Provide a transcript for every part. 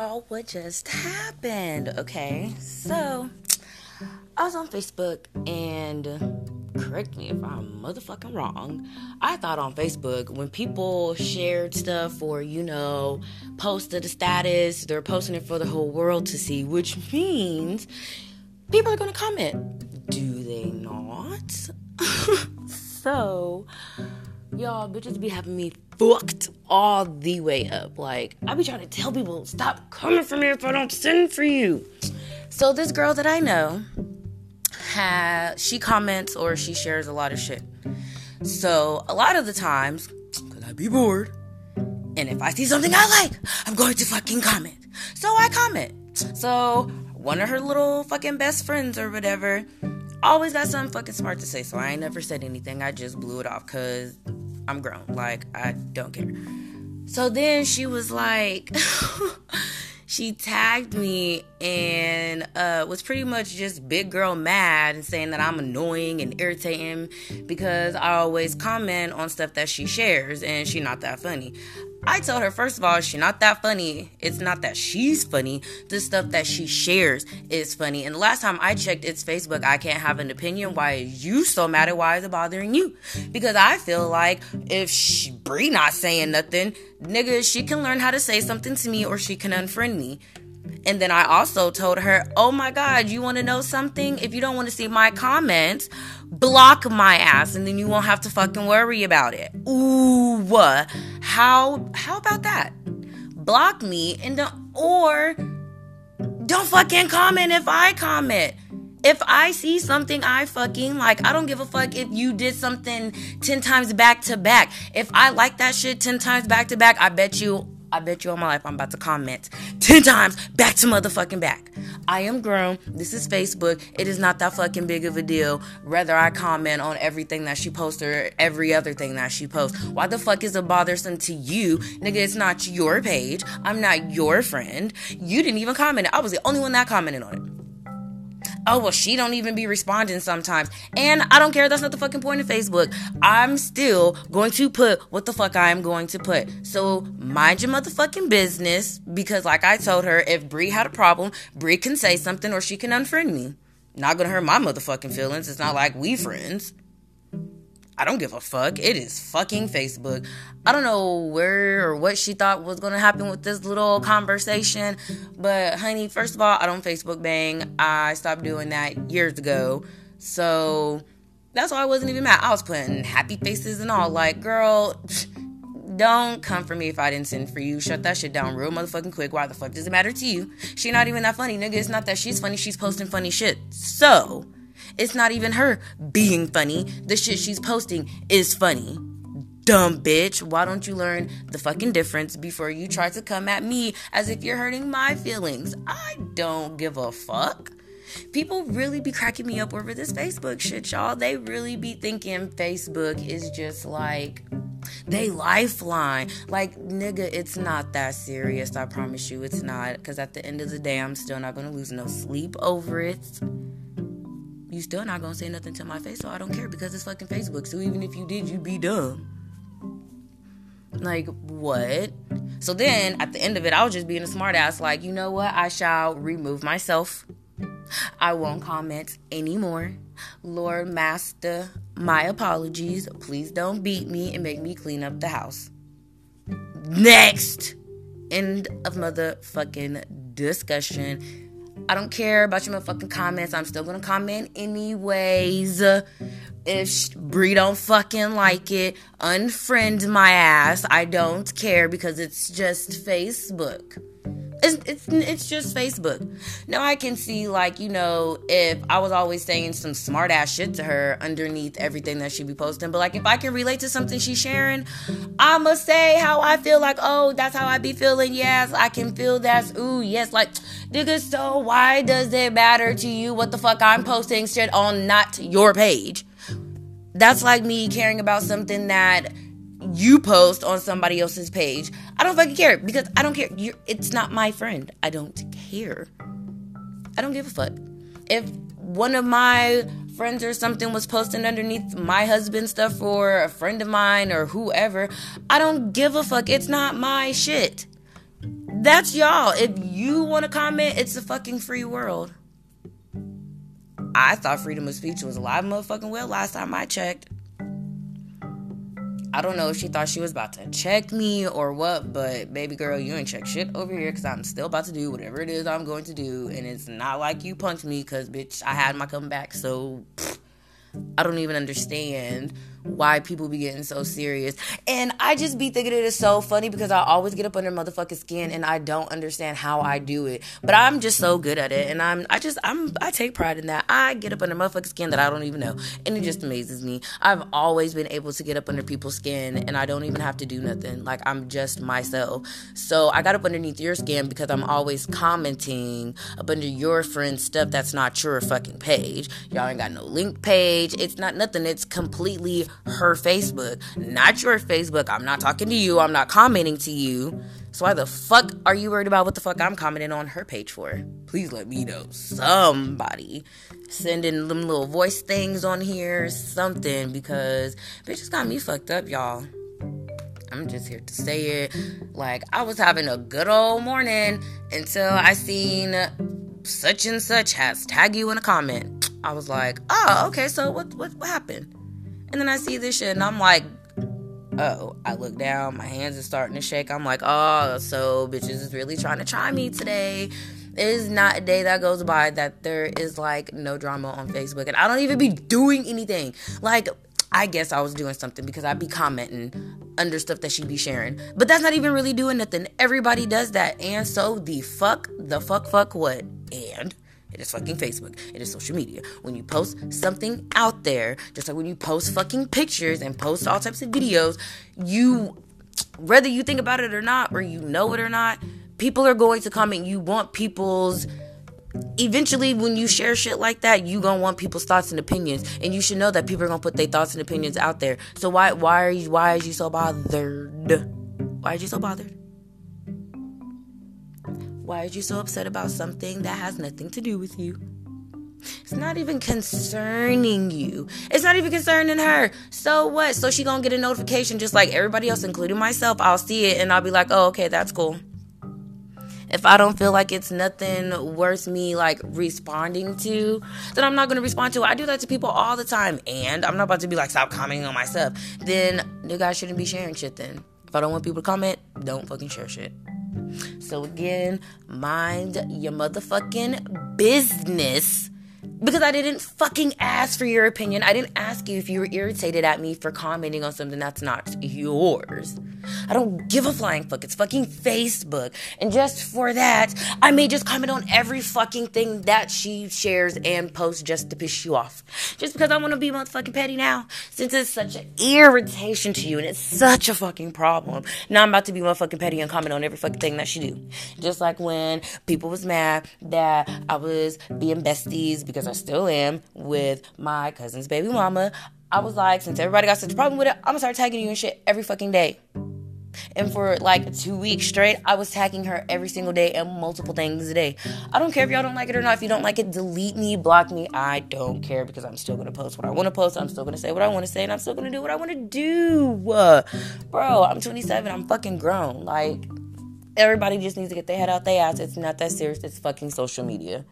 y'all what just happened. Okay, so I was on Facebook and correct me if I'm motherfucking wrong. I thought on Facebook when people shared stuff or, you know, posted a status, they're posting it for the whole world to see, which means people are gonna comment. Do they not? so, y'all bitches be having me fucked all the way up. Like, I be trying to tell people, stop coming for me if I don't send for you. So, this girl that I know, has, she comments or she shares a lot of shit. So, a lot of the times, because I be bored, and if I see something I like, I'm going to fucking comment. So, I comment. So, one of her little fucking best friends or whatever always got something fucking smart to say. So, I ain't never said anything. I just blew it off because I'm grown. Like, I don't care. So then she was like, she tagged me and uh, was pretty much just big girl mad and saying that I'm annoying and irritating because I always comment on stuff that she shares and she not that funny. I told her, first of all, she's not that funny. It's not that she's funny. The stuff that she shares is funny. And the last time I checked, it's Facebook. I can't have an opinion. Why is you so mad at why is it bothering you? Because I feel like if she, Brie not saying nothing, nigga, she can learn how to say something to me or she can unfriend me. And then I also told her, oh my God, you want to know something? If you don't want to see my comments, block my ass and then you won't have to fucking worry about it. Ooh, how, how about that? Block me and don't, or don't fucking comment if I comment. If I see something I fucking like, I don't give a fuck if you did something 10 times back to back. If I like that shit 10 times back to back, I bet you I bet you all my life I'm about to comment 10 times back to motherfucking back. I am grown. This is Facebook. It is not that fucking big of a deal. Rather, I comment on everything that she posts or every other thing that she posts. Why the fuck is it bothersome to you? Nigga, it's not your page. I'm not your friend. You didn't even comment. I was the only one that commented on it oh well she don't even be responding sometimes. And i don't care. That's not the fucking point of facebook. I'm still going to put what the fuck i am going to put. So mind your motherfucking business because like i told her if brie had a problem brie can say something or she can unfriend me. Not gonna hurt my motherfucking feelings. It's not like we friends I don't give a fuck. It is fucking Facebook. I don't know where or what she thought was going to happen with this little conversation, but honey, first of all, I don't Facebook bang. I stopped doing that years ago. So that's why I wasn't even mad. I was putting happy faces and all. Like, girl, don't come for me if I didn't send for you. Shut that shit down real motherfucking quick. Why the fuck does it matter to you? She not even that funny, nigga. It's not that she's funny. She's posting funny shit. So it's not even her being funny. The shit she's posting is funny. Dumb bitch. Why don't you learn the fucking difference before you try to come at me as if you're hurting my feelings? I don't give a fuck. People really be cracking me up over this Facebook shit, y'all. They really be thinking Facebook is just like they lifeline. Like, nigga, it's not that serious. I promise you, it's not. Because at the end of the day, I'm still not gonna lose no sleep over it you still not gonna say nothing to my face, so I don't care because it's fucking Facebook. So even if you did, you'd be dumb. Like, what? So then at the end of it, I was just being a smartass, like, you know what? I shall remove myself. I won't comment anymore. Lord Master, my apologies. Please don't beat me and make me clean up the house. Next! End of motherfucking discussion I don't care about your motherfucking comments. I'm still gonna comment anyways. If Brie don't fucking like it, unfriend my ass. I don't care because it's just Facebook. It's, it's, it's just Facebook. Now I can see, like, you know, if I was always saying some smart ass shit to her underneath everything that she be posting, but like if I can relate to something she's sharing, I'ma say how I feel like, oh, that's how I be feeling. Yes, I can feel that. Ooh, yes, like, nigga, so why does it matter to you what the fuck I'm posting shit on not your page? That's like me caring about something that you post on somebody else's page. I don't fucking care because I don't care. You're, it's not my friend. I don't care. I don't give a fuck. If one of my friends or something was posting underneath my husband's stuff or a friend of mine or whoever, I don't give a fuck. It's not my shit. That's y'all. If you want to comment, it's a fucking free world. I thought freedom of speech was alive motherfucking well last time I checked. I don't know if she thought she was about to check me or what, but baby girl, you ain't check shit over here because I'm still about to do whatever it is I'm going to do. And it's not like you punched me because, bitch, I had my comeback. So pfft, I don't even understand why people be getting so serious. And I just be thinking it is so funny because I always get up under motherfucking skin and I don't understand how I do it. But I'm just so good at it and I'm I just I'm I take pride in that. I get up under motherfucking skin that I don't even know. And it just amazes me. I've always been able to get up under people's skin and I don't even have to do nothing. Like I'm just myself. So I got up underneath your skin because I'm always commenting up under your friend's stuff that's not your fucking page. Y'all ain't got no link page. It's not nothing. It's completely her Facebook, not your Facebook. I'm not talking to you. I'm not commenting to you. So why the fuck are you worried about what the fuck I'm commenting on her page for? Please let me know. Somebody sending them little voice things on here, something, because bitches got me fucked up, y'all. I'm just here to say it. Like I was having a good old morning until I seen such and such has tag you in a comment. I was like, oh, okay, so what what, what happened? And then I see this shit and I'm like, oh, I look down, my hands are starting to shake. I'm like, oh, so bitches is really trying to try me today. It is not a day that goes by that there is like no drama on Facebook. And I don't even be doing anything. Like, I guess I was doing something because I'd be commenting under stuff that she'd be sharing. But that's not even really doing nothing. Everybody does that. And so the fuck, the fuck, fuck what? And it is fucking Facebook. It is social media. When you post something out there, just like when you post fucking pictures and post all types of videos, you, whether you think about it or not, or you know it or not, people are going to comment. You want people's eventually when you share shit like that you gonna want people's thoughts and opinions and you should know that people are gonna put their thoughts and opinions out there so why why are you why are you so bothered why are you so bothered why are you so upset about something that has nothing to do with you? It's not even concerning you. It's not even concerning her. So what? So she gonna get a notification just like everybody else, including myself. I'll see it and I'll be like, oh, okay, that's cool. If I don't feel like it's nothing worth me like responding to, then I'm not gonna respond to it. I do that to people all the time, and I'm not about to be like, stop commenting on my stuff. Then the guy shouldn't be sharing shit then. If I don't want people to comment, don't fucking share shit. So again, mind your motherfucking business because I didn't fucking ask for your opinion. I didn't ask you if you were irritated at me for commenting on something that's not yours. I don't give a flying fuck. It's fucking Facebook. And just for that, I may just comment on every fucking thing that she shares and posts just to piss you off. Just because I want to be motherfucking petty now. Since it's such an irritation to you and it's such a fucking problem. Now I'm about to be motherfucking petty and comment on every fucking thing that she do. Just like when people was mad that I was being besties because I still am with my cousin's baby mama. I was like, since everybody got such a problem with it, I'm gonna start tagging you and shit every fucking day. And for like two weeks straight, I was tagging her every single day and multiple things a day. I don't care if y'all don't like it or not. If you don't like it, delete me, block me. I don't care because I'm still gonna post what I wanna post. I'm still gonna say what I wanna say, and I'm still gonna do what I wanna do. Uh, bro, I'm 27. I'm fucking grown. Like, everybody just needs to get their head out their ass. It's not that serious. It's fucking social media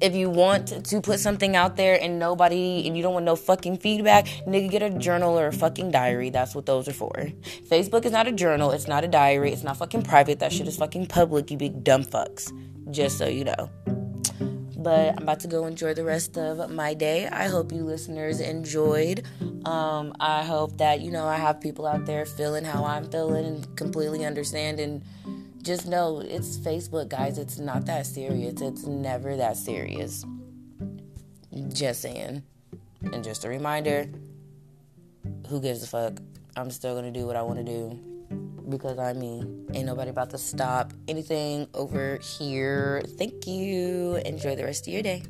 if you want to put something out there and nobody and you don't want no fucking feedback, nigga, get a journal or a fucking diary. That's what those are for. Facebook is not a journal. It's not a diary. It's not fucking private. That shit is fucking public. You big dumb fucks. Just so you know. But I'm about to go enjoy the rest of my day. I hope you listeners enjoyed. Um, I hope that you know I have people out there feeling how I'm feeling and completely understanding just know it's Facebook, guys. It's not that serious. It's never that serious. Just saying. And just a reminder who gives a fuck? I'm still gonna do what I wanna do because I mean, ain't nobody about to stop anything over here. Thank you. Enjoy the rest of your day.